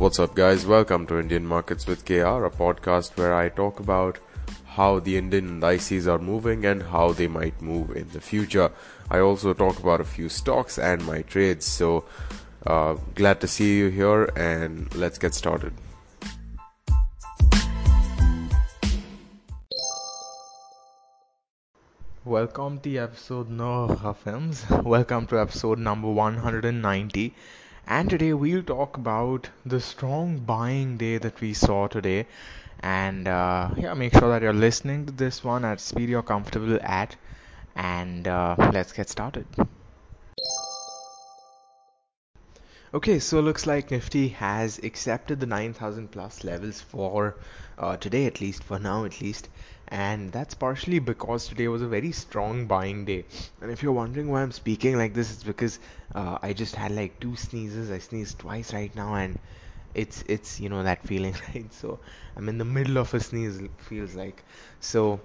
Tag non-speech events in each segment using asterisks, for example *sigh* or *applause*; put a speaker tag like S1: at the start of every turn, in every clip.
S1: What's up, guys? Welcome to Indian Markets with KR, a podcast where I talk about how the Indian indices are moving and how they might move in the future. I also talk about a few stocks and my trades. So, uh, glad to see you here, and let's get started.
S2: Welcome to episode no *laughs* films. Welcome to episode number 190 and today we'll talk about the strong buying day that we saw today. And uh, yeah, make sure that you're listening to this one at speed you're comfortable at. And uh, let's get started. Okay, so looks like Nifty has accepted the 9000 plus levels for uh, today, at least for now, at least and that's partially because today was a very strong buying day. And if you're wondering why I'm speaking like this, it's because uh, I just had like two sneezes. I sneezed twice right now, and it's it's you know that feeling, *laughs* right? So I'm in the middle of a sneeze. Feels like so.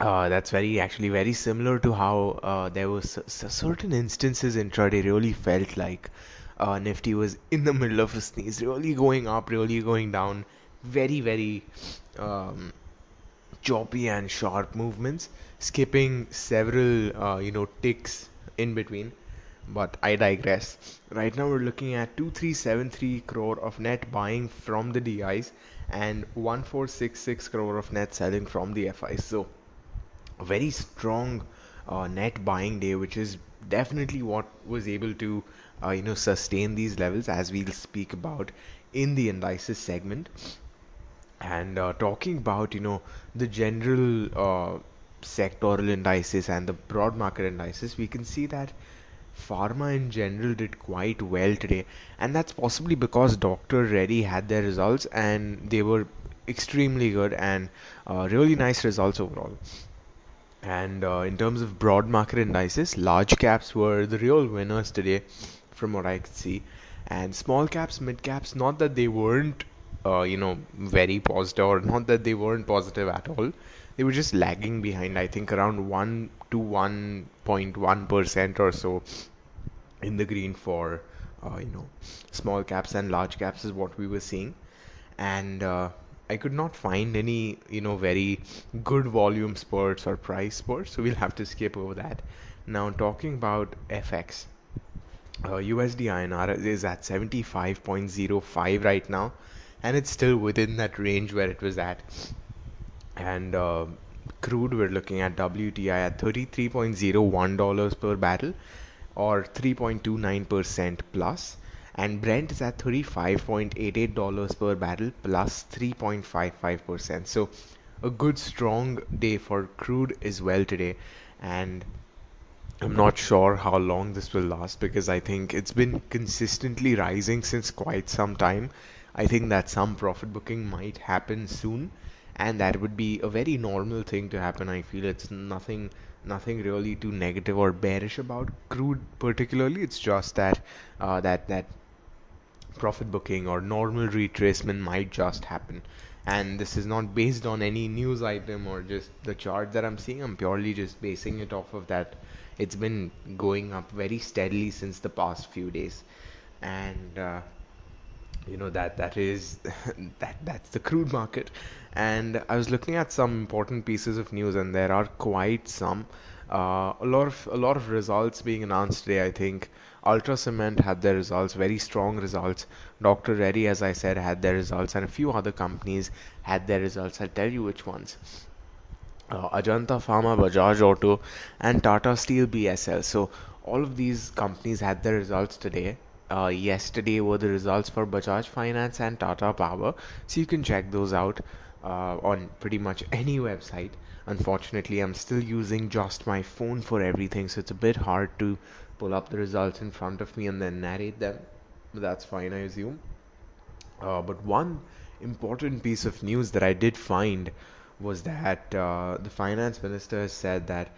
S2: Uh, that's very actually very similar to how uh, there was certain instances intraday really felt like uh, Nifty was in the middle of a sneeze, really going up, really going down, very very um, choppy and sharp movements, skipping several uh, you know ticks in between. But I digress. Right now we're looking at 2373 crore of net buying from the DIs and 1466 crore of net selling from the FIs. So a very strong uh, net buying day, which is definitely what was able to uh, you know sustain these levels as we'll speak about in the indices segment and uh, talking about you know the general uh, sectoral indices and the broad market indices we can see that pharma in general did quite well today. And that's possibly because dr reddy had their results and they were extremely good and uh, really nice results overall. And uh, in terms of broad market indices large caps were the real winners today from what i could see. And small caps mid caps not that they weren't uh, you know very positive or not that they weren't positive at all. They were just lagging behind i think around 1 to 1.1 percent or so in the green for uh, you know small caps and large caps is what we were seeing. And uh, I could not find any you know very good volume spurts or price spurts so we'll have to skip over that. Now talking about FX uh, USD INR is at 75.05 right now and it's still within that range where it was at. And uh, crude, we're looking at WTI at $33.01 per barrel or 3.29% plus and Brent is at $35.88 per barrel plus 3.55%. So a good strong day for crude as well today and I'm not sure how long this will last because I think it's been consistently rising since quite some time I think that some profit booking might happen soon and that would be a very normal thing to happen I feel. It's nothing nothing really too negative or bearish about crude particularly. It's just that uh, that that profit booking or normal retracement might just happen. And this is not based on any news item or just the chart that I'm seeing. I'm purely just basing it off of that. It's been going up very steadily since the past few days. And uh, you know that that is *laughs* that that's the crude market. And i was looking at some important pieces of news and there are quite some. Uh, a lot of a lot of results being announced today i think. Ultra cement had their results very strong results. Dr reddy as i said had their results and a few other companies had their results. I'll tell you which ones. Uh, Ajanta Pharma, Bajaj Auto, and Tata Steel BSL. So all of these companies had their results today, uh, yesterday were the results for Bajaj Finance and Tata Power. So you can check those out uh, on pretty much any website. Unfortunately, I'm still using just my phone for everything, so it's a bit hard to pull up the results in front of me and then narrate them. But that's fine, I assume. Uh, but one important piece of news that I did find was that uh, the finance minister said that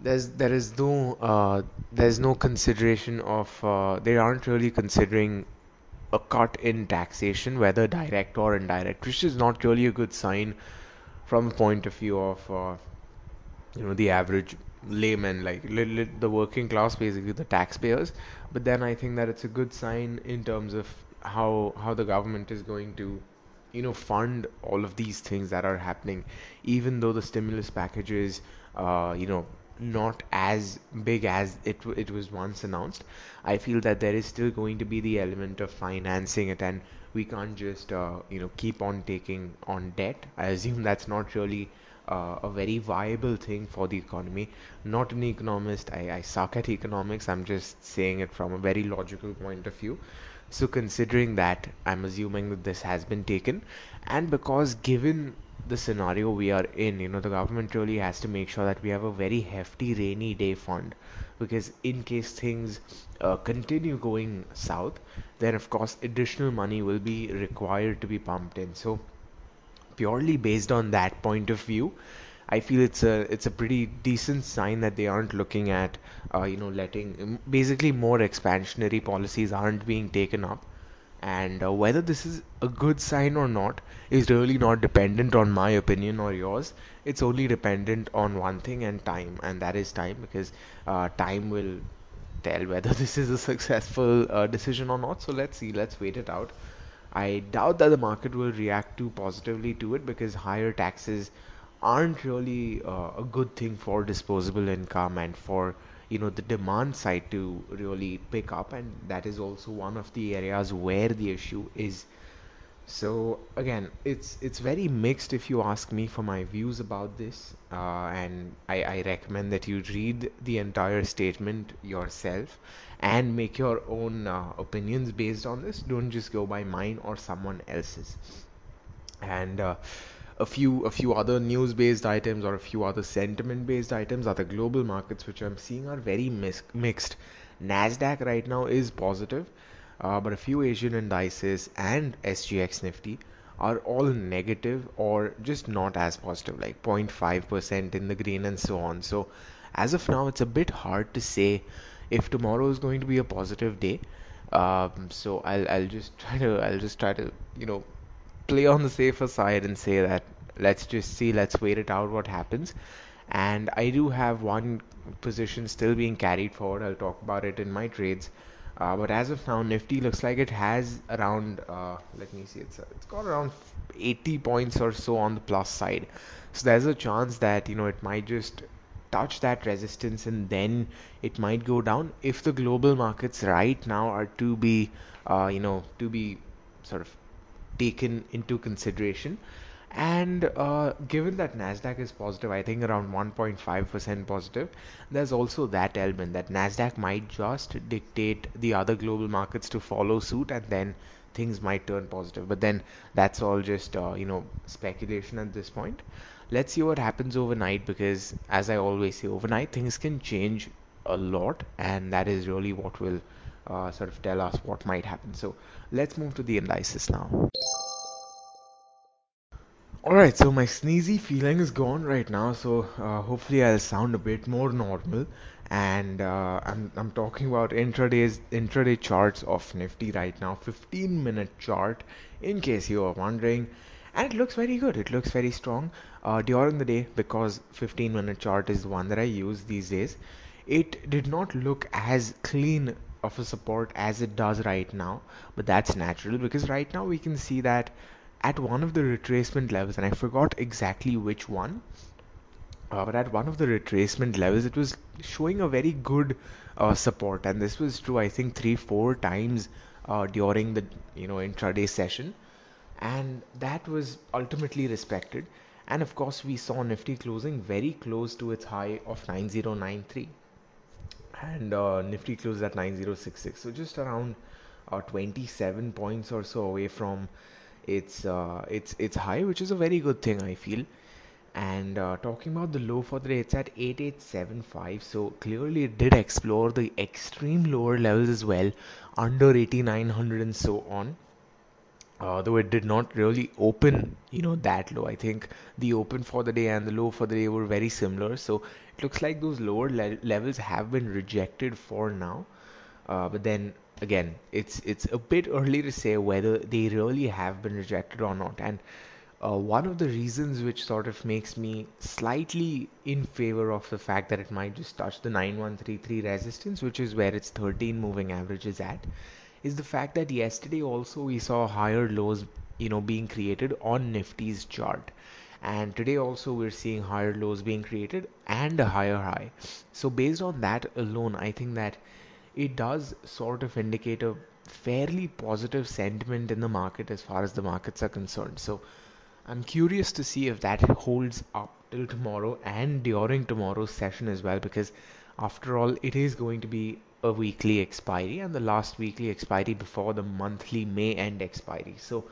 S2: there's there is no uh, there's no consideration of uh, they aren't really considering a cut in taxation whether direct or indirect which is not really a good sign from the point of view of uh, you know the average layman like the working class basically the taxpayers. But then i think that it's a good sign in terms of how how the government is going to you know fund all of these things that are happening. Even though the stimulus packages uh, you know not as big as it it was once announced. I feel that there is still going to be the element of financing it and we can't just uh, you know keep on taking on debt. I assume that's not really uh, a very viable thing for the economy. Not an economist, I, I suck at economics, I'm just saying it from a very logical point of view. So, considering that, I'm assuming that this has been taken, and because given the scenario we are in, you know, the government really has to make sure that we have a very hefty rainy day fund because in case things uh, continue going south, then of course additional money will be required to be pumped in. So, purely based on that point of view, I feel it's a it's a pretty decent sign that they aren't looking at uh, you know letting basically more expansionary policies aren't being taken up and uh, whether this is a good sign or not is really not dependent on my opinion or yours. It's only dependent on one thing and time and that is time because uh, time will tell whether *laughs* this is a successful uh, decision or not. So let's see let's wait it out. I doubt that the market will react too positively to it because higher taxes aren't really uh, a good thing for disposable income and for you know the demand side to really pick up and that is also one of the areas where the issue is so again, it's it's very mixed if you ask me for my views about this, uh, and I, I recommend that you read the entire statement yourself and make your own uh, opinions based on this. Don't just go by mine or someone else's. And uh, a few a few other news-based items or a few other sentiment-based items are the global markets, which I'm seeing are very mis- mixed. Nasdaq right now is positive uh, but a few Asian indices and SGX Nifty are all negative or just not as positive, like 0.5% in the green and so on. So, as of now, it's a bit hard to say if tomorrow is going to be a positive day. Um, so I'll I'll just *laughs* try to I'll just try to you know play on the safer side and say that let's just see, let's wait it out what happens. And I do have one position still being carried forward. I'll talk about it in my trades. Uh, but as of now, Nifty looks like it has around, uh, let me see, it's, it's got around 80 points or so on the plus side. So there's a chance that, you know, it might just touch that resistance and then it might go down if the global markets right now are to be, uh, you know, to be sort of taken into consideration. And uh, given that Nasdaq is positive, I think around 1.5% positive, there's also that element that Nasdaq might just dictate the other global markets to follow suit, and then things might turn positive. But then that's all just uh, you know speculation at this point. Let's see what happens overnight because, as I always say, overnight things can change a lot, and that is really what will uh, sort of tell us what might happen. So let's move to the indices now. Alright, so my sneezy feeling is gone right now, so uh, hopefully I'll sound a bit more normal. And uh, I'm I'm talking about intraday's intraday charts of Nifty right now, 15 minute chart, in case you are wondering. And it looks very good. It looks very strong uh, during the day because 15 minute chart is the one that I use these days. It did not look as clean of a support as it does right now, but that's natural because right now we can see that at one of the retracement levels, and I forgot exactly which one, uh, but at one of the retracement levels, it was showing a very good uh, support, and this was true, I think, three, four times uh, during the you know intraday session, and that was ultimately respected. And of course, we saw Nifty closing very close to its high of 9093, and uh, Nifty closed at 9066, so just around uh, 27 points or so away from it's uh, it's it's high, which is a very good thing I feel. And uh, talking about the low for the day, it's at 8875. So clearly it did explore the extreme lower levels as well, under 8900 and so on. Uh, though it did not really open, you know, that low. I think the open for the day and the low for the day were very similar. So it looks like those lower le- levels have been rejected for now. Uh, but then again, it's it's a bit early to say whether they really have been rejected or not. And uh, one of the reasons which sort of makes me slightly in favor of the fact that it might just touch the 9133 resistance, which is where its 13 moving average is at, is the fact that yesterday also we saw higher lows, you know, being created on Nifty's chart. And today also we're seeing higher lows being created and a higher high. So based on that alone, I think that it does sort of indicate a fairly positive sentiment in the market as far as the markets are concerned. So I'm curious to see if that holds up till tomorrow and during tomorrow's session as well because after all it is going to be a weekly expiry and the last weekly expiry before the monthly May end expiry. So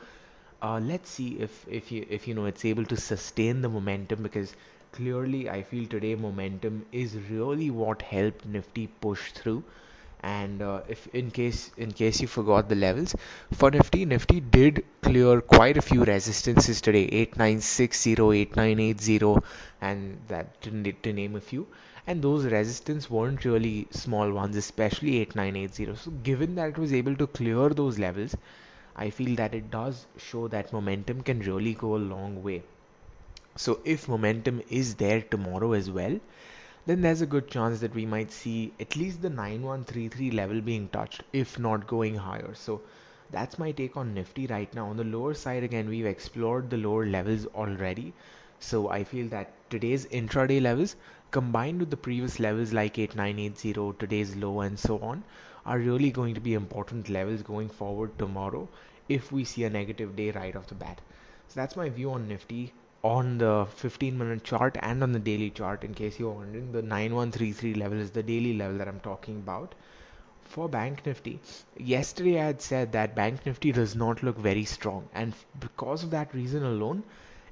S2: uh, let's see if if you if you know it's able to sustain the momentum because clearly I feel today momentum is really what helped Nifty push through and uh, if in case in case you forgot the levels for nifty nifty did clear quite a few resistances today. 8960 8980 and that to, to name a few. And those resistance weren't really small ones especially 8980 so given that it was able to clear those levels i feel that it does show that momentum can really go a long way. So if momentum is there tomorrow as well then there's a good chance that we might see at least the 9133 level being touched, if not going higher. So that's my take on Nifty right now. On the lower side, again, we've explored the lower levels already. So I feel that today's intraday levels combined with the previous levels like 8980, today's low, and so on are really going to be important levels going forward tomorrow if we see a negative day right off the bat. So that's my view on Nifty on the 15 minute chart and on the daily chart in case you're wondering the 9133 level is the daily level that I'm talking about for bank nifty. Yesterday I had said that bank nifty does not look very strong and because of that reason alone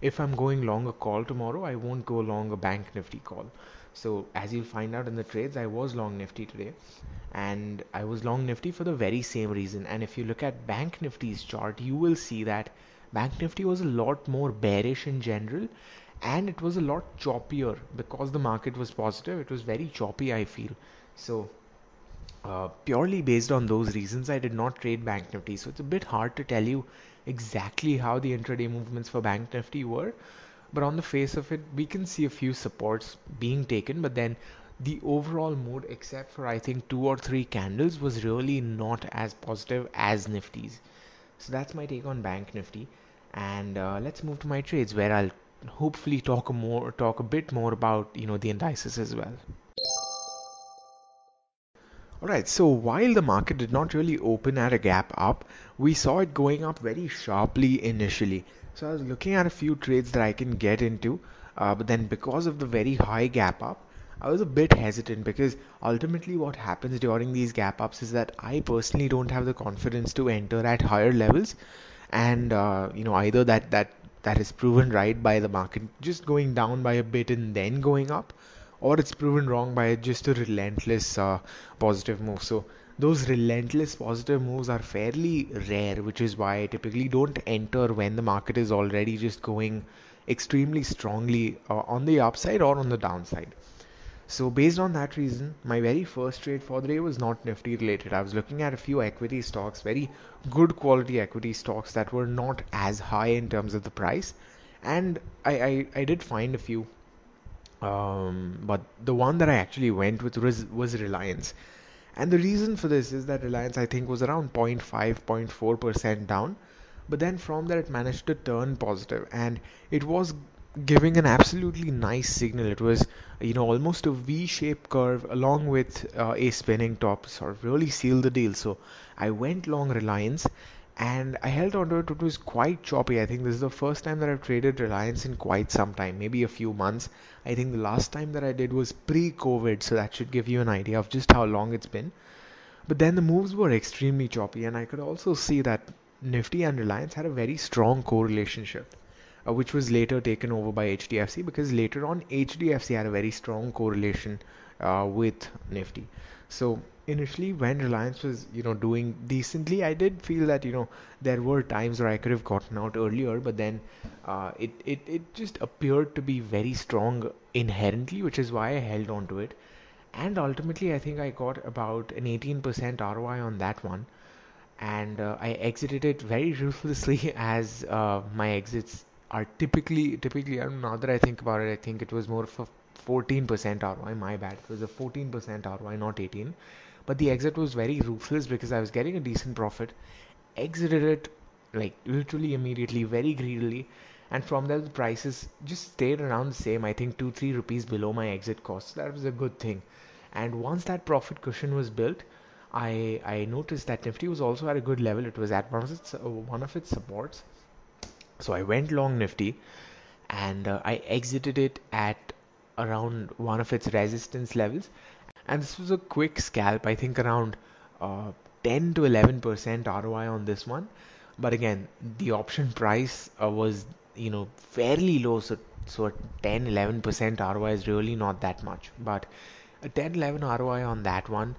S2: if I'm going long a call tomorrow I won't go long a bank nifty call. So as you'll find out in the trades I was long nifty today and I was long nifty for the very same reason. And if you look at bank nifty's chart you will see that Bank Nifty was a lot more bearish in general and it was a lot choppier because the market was positive. It was very choppy, I feel. So, uh, purely based on those reasons, I did not trade Bank Nifty. So, it's a bit hard to tell you exactly how the intraday movements for Bank Nifty were. But on the face of it, we can see a few supports being taken, but then the overall mood, except for I think two or three candles, was really not as positive as Nifty's. So that's my take on Bank Nifty and uh, let's move to my trades where I'll hopefully talk more talk a bit more about you know the indices as well. Alright, so while the market did not really open at a gap up, we saw it going up very sharply initially. So I was looking at a few trades that I can get into, uh, but then because of the very high gap up, I was a bit hesitant because ultimately what happens during these gap ups is that I personally don't have the confidence to enter at higher levels. And uh, you know either that that that is proven right by the market just going down by a bit and then going up or it's proven wrong by just a relentless uh, positive move. So those relentless positive moves are fairly rare which is why I typically don't enter when the market is already just going extremely strongly uh, on the upside or on the downside so based on that reason, my very first trade for the day was not Nifty related. I was looking at a few equity stocks, very good quality equity stocks that were not as high in terms of the price, and I I, I did find a few. Um, but the one that I actually went with was was Reliance, and the reason for this is that Reliance I think was around 0.5 0.4 percent down, but then from there it managed to turn positive, and it was giving an absolutely nice signal. It was, you know, almost a V-shaped curve along with uh, a spinning top, sort of really sealed the deal. So I went long Reliance and I held on to it. It was quite choppy. I think this is the first time that I've traded Reliance in quite some time, maybe a few months. I think the last time that I did was pre-COVID, so that should give you an idea of just how long it's been. But then the moves were extremely choppy, and I could also see that Nifty and Reliance had a very strong correlationship uh, which was later taken over by HDFC because later on HDFC had a very strong correlation uh, with Nifty. So initially when Reliance was you know doing decently, I did feel that you know there were times where I could have gotten out earlier, but then uh, it it it just appeared to be very strong inherently, which is why I held on to it. And ultimately, I think I got about an 18% ROI on that one and uh, I exited it very *laughs* ruthlessly as uh, my exits are typically typically now that I think about it, I think it was more a 14% ROI. My bad. It was a 14% ROI, not 18. but the exit was very ruthless because I was getting a decent profit, exited it like literally immediately, very greedily, and from there the prices just stayed around the same. I think two three rupees below my exit cost. That was a good thing. And once that profit cushion was built, I I noticed that Nifty was also at a good level. It was at one of its uh, one of its supports. So I went long Nifty, and uh, I exited it at around one of its resistance levels. And this was a quick scalp. I think around uh, 10 to 11 percent ROI on this one. But again, the option price uh, was you know fairly low, so so 10 11 percent ROI is really not that much. But a 10 11 ROI on that one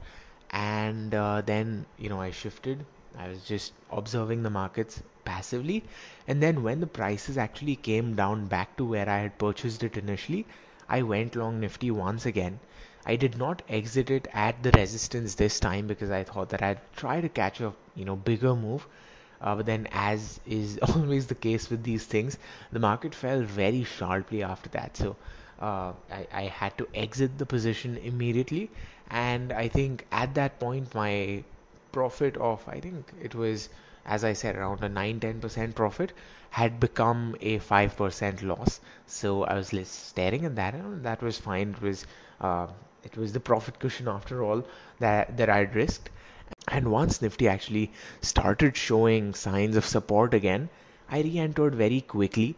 S2: and uh, then you know I shifted I was just observing the markets passively. And then when the prices actually came down back to where I had purchased it initially I went long nifty once again. I did not exit it at the resistance this time because I thought that I'd try to catch a you know bigger move. Uh, but then as is *laughs* always the case with these things the market fell very sharply after that. So uh, I, I had to exit the position immediately. And I think at that point my profit of I think it was as I said around a 9 10% profit had become a 5% loss. So I was staring at that and that was fine. It was uh, it was the profit cushion after all that that I'd risked. And once Nifty actually started showing signs of support again I re-entered very quickly.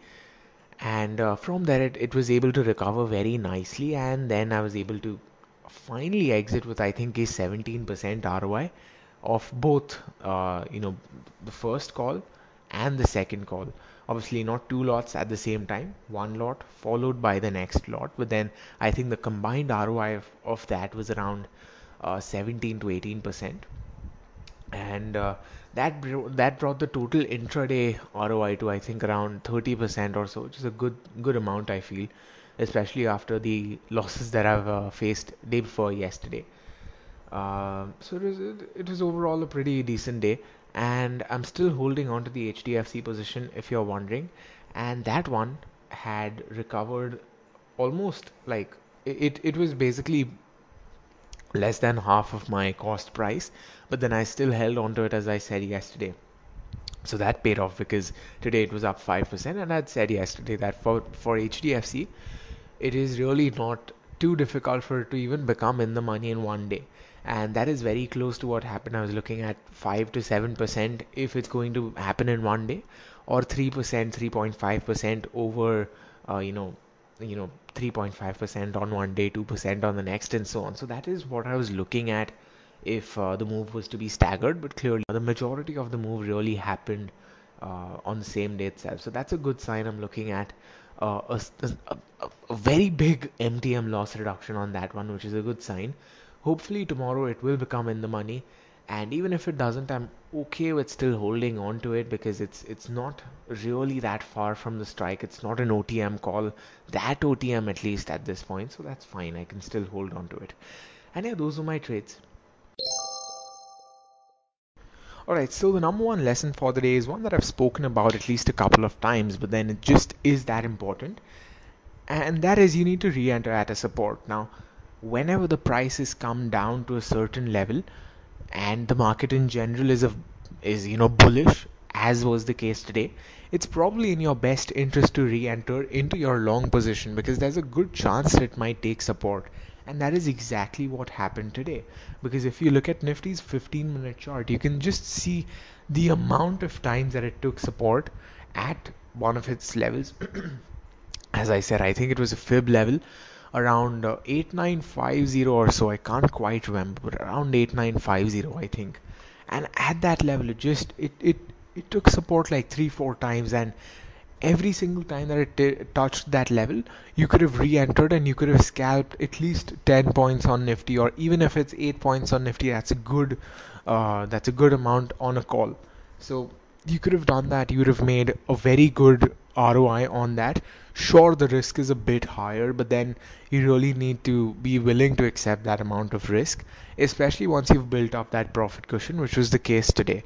S2: And uh, from there it, it was able to recover very nicely. And then I was able to finally exit with I think a 17% ROI of both uh, you know the first call and the second call. Obviously not two lots at the same time one lot followed by the next lot. But then I think the combined ROI of, of that was around uh, 17 to 18 percent. And uh, that br- that brought the total intraday ROI to I think around 30 percent or so which is a good good amount I feel especially after the losses that I've uh, faced day before yesterday. Uh, so it was it was overall a pretty decent day, and I'm still holding on to the HDFC position if you're wondering, and that one had recovered almost like it it was basically less than half of my cost price, but then I still held on to it as I said yesterday. So that paid off because today it was up 5%, and I'd said yesterday that for, for HDFC, it is really not too difficult for it to even become in the money in one day and that is very close to what happened. I was looking at 5 to 7% if it's going to happen in one day or 3% 3.5% over uh, you know you know 3.5% on one day 2% on the next and so on. So that is what i was looking at if uh, the move was to be staggered but clearly the majority of the move really happened uh, on the same day itself. So that's a good sign i'm looking at uh, a, a, a, very big MTM loss reduction on that one, which is a good sign. Hopefully tomorrow it will become in the money, and even if it doesn't, I'm okay with still holding on to it because it's it's not really that far from the strike. It's not an OTM call, that OTM at least at this point, so that's fine. I can still hold on to it. And yeah, those are my trades. Alright, so the number one lesson for the day is one that I've spoken about at least a couple of times, but then it just is that important. And that is you need to re enter at a support. Now, whenever the prices come down to a certain level and the market in general is a, is you know bullish as was the case today it's probably in your best interest to re-enter into your long position because there's a good chance it might take support and that is exactly what happened today. Because if you look at Nifty's 15 minute chart, you can just see the amount of times that it took support at one of its levels. *clears throat* As I said, I think it was a fib level around uh, 8950 or so. I can't quite remember, but around 8950, I think. And at that level, it just it it it took support like three four times and every single time that it t- touched that level, you could have re-entered and you could have scalped at least 10 points on Nifty, or even if it's 8 points on Nifty, that's a good, uh, that's a good amount on a call. So you could have done that. You would have made a very good ROI on that. Sure, the risk is a bit higher, but then you really need to be willing to accept that amount of risk, especially once you've built up that profit cushion, which was the case today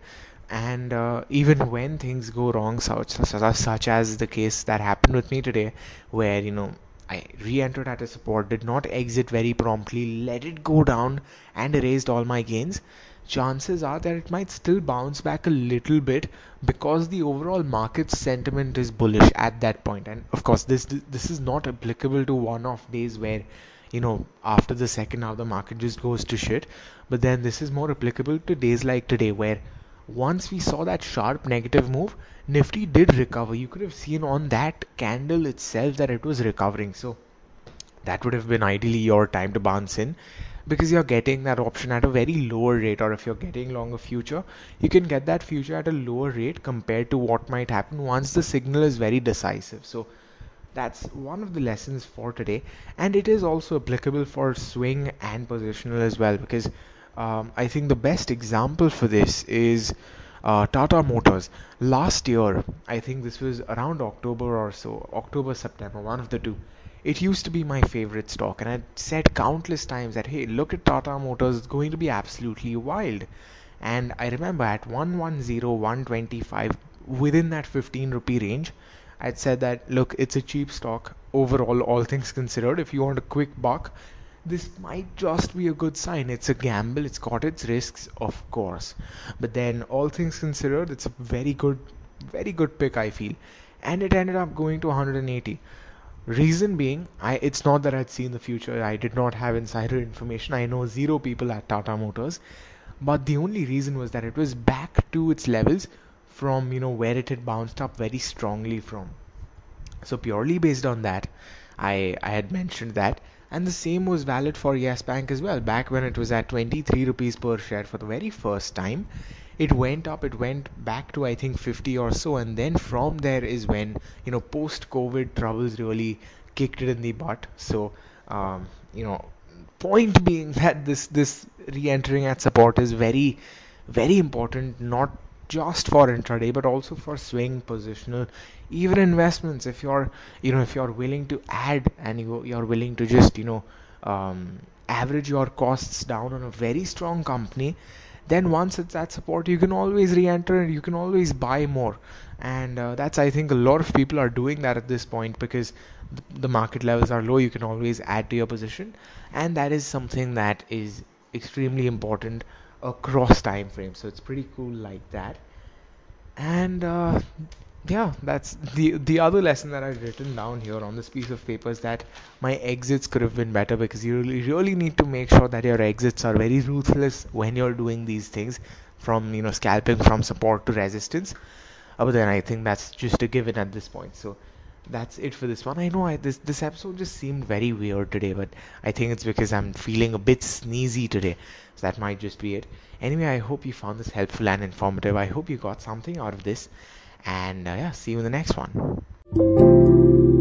S2: and uh, even when things go wrong such, such, as the case that happened with me today where you know I re-entered at a support, did not exit very promptly, let it go down and erased all my gains, chances are that it might still bounce back a little bit because the overall market sentiment is bullish at that point. And of course, this this is not applicable to one-off days where you know after the second half the market just goes to shit. But then this is more applicable to days like today where once we saw that sharp negative move, Nifty did recover. You could have seen on that candle itself that it was recovering. So that would have been ideally your time to bounce in because you're getting that option at a very lower rate or if you're getting longer future you can get that future at a lower rate compared to what might happen once the signal is very decisive so that's one of the lessons for today and it is also applicable for swing and positional as well because um, I think the best example for this is uh, Tata Motors. Last year, I think this was around October or so, October, September, one of the two. It used to be my favorite stock, and I'd said countless times that hey, look at Tata Motors, it's going to be absolutely wild. And I remember at 110, 125, within that 15 rupee range, I'd said that look, it's a cheap stock overall, all things considered. If you want a quick buck, this might just be a good sign. It's a gamble, it's got its risks, of course. But then, all things considered, it's a very good, very good pick, I feel. And it ended up going to 180. Reason being, I it's not that I'd seen the future. I did not have insider information. I know zero people at Tata Motors. But the only reason was that it was back to its levels from, you know, where it had bounced up very strongly from. So purely based on that, I, I had mentioned that and the same was valid for Yes Bank as well. Back when it was at 23 rupees per share for the very first time, it went up, it went back to I think 50 or so, and then from there is when you know post COVID troubles really kicked it in the butt. So um, you know, point being *laughs* that this this re-entering at support is very very important, not just for intraday but also for swing positional even investments if you're you know if you're willing to add and you, you're willing to just you know um, average your costs down on a very strong company then once it's at support you can always re-enter and you can always buy more. And uh, that's i think a lot of people are doing that at this point because the market levels are low. You can always add to your position. And that is something that is extremely important across time frames. So it's pretty cool like that and uh, yeah that's the the other lesson that i've written down here on this piece of paper is that my exits could have been better because you really, really need to make sure that your exits are very ruthless when you're doing these things from you know scalping from support to resistance. But then i think that's just a given at this point. So that's it for this one. I know I, this this episode just seemed very weird today, but I think it's because I'm feeling a bit sneezy today. So that might just be it. Anyway, I hope you found this helpful and informative. I hope you got something out of this. And uh, yeah, see you in the next one.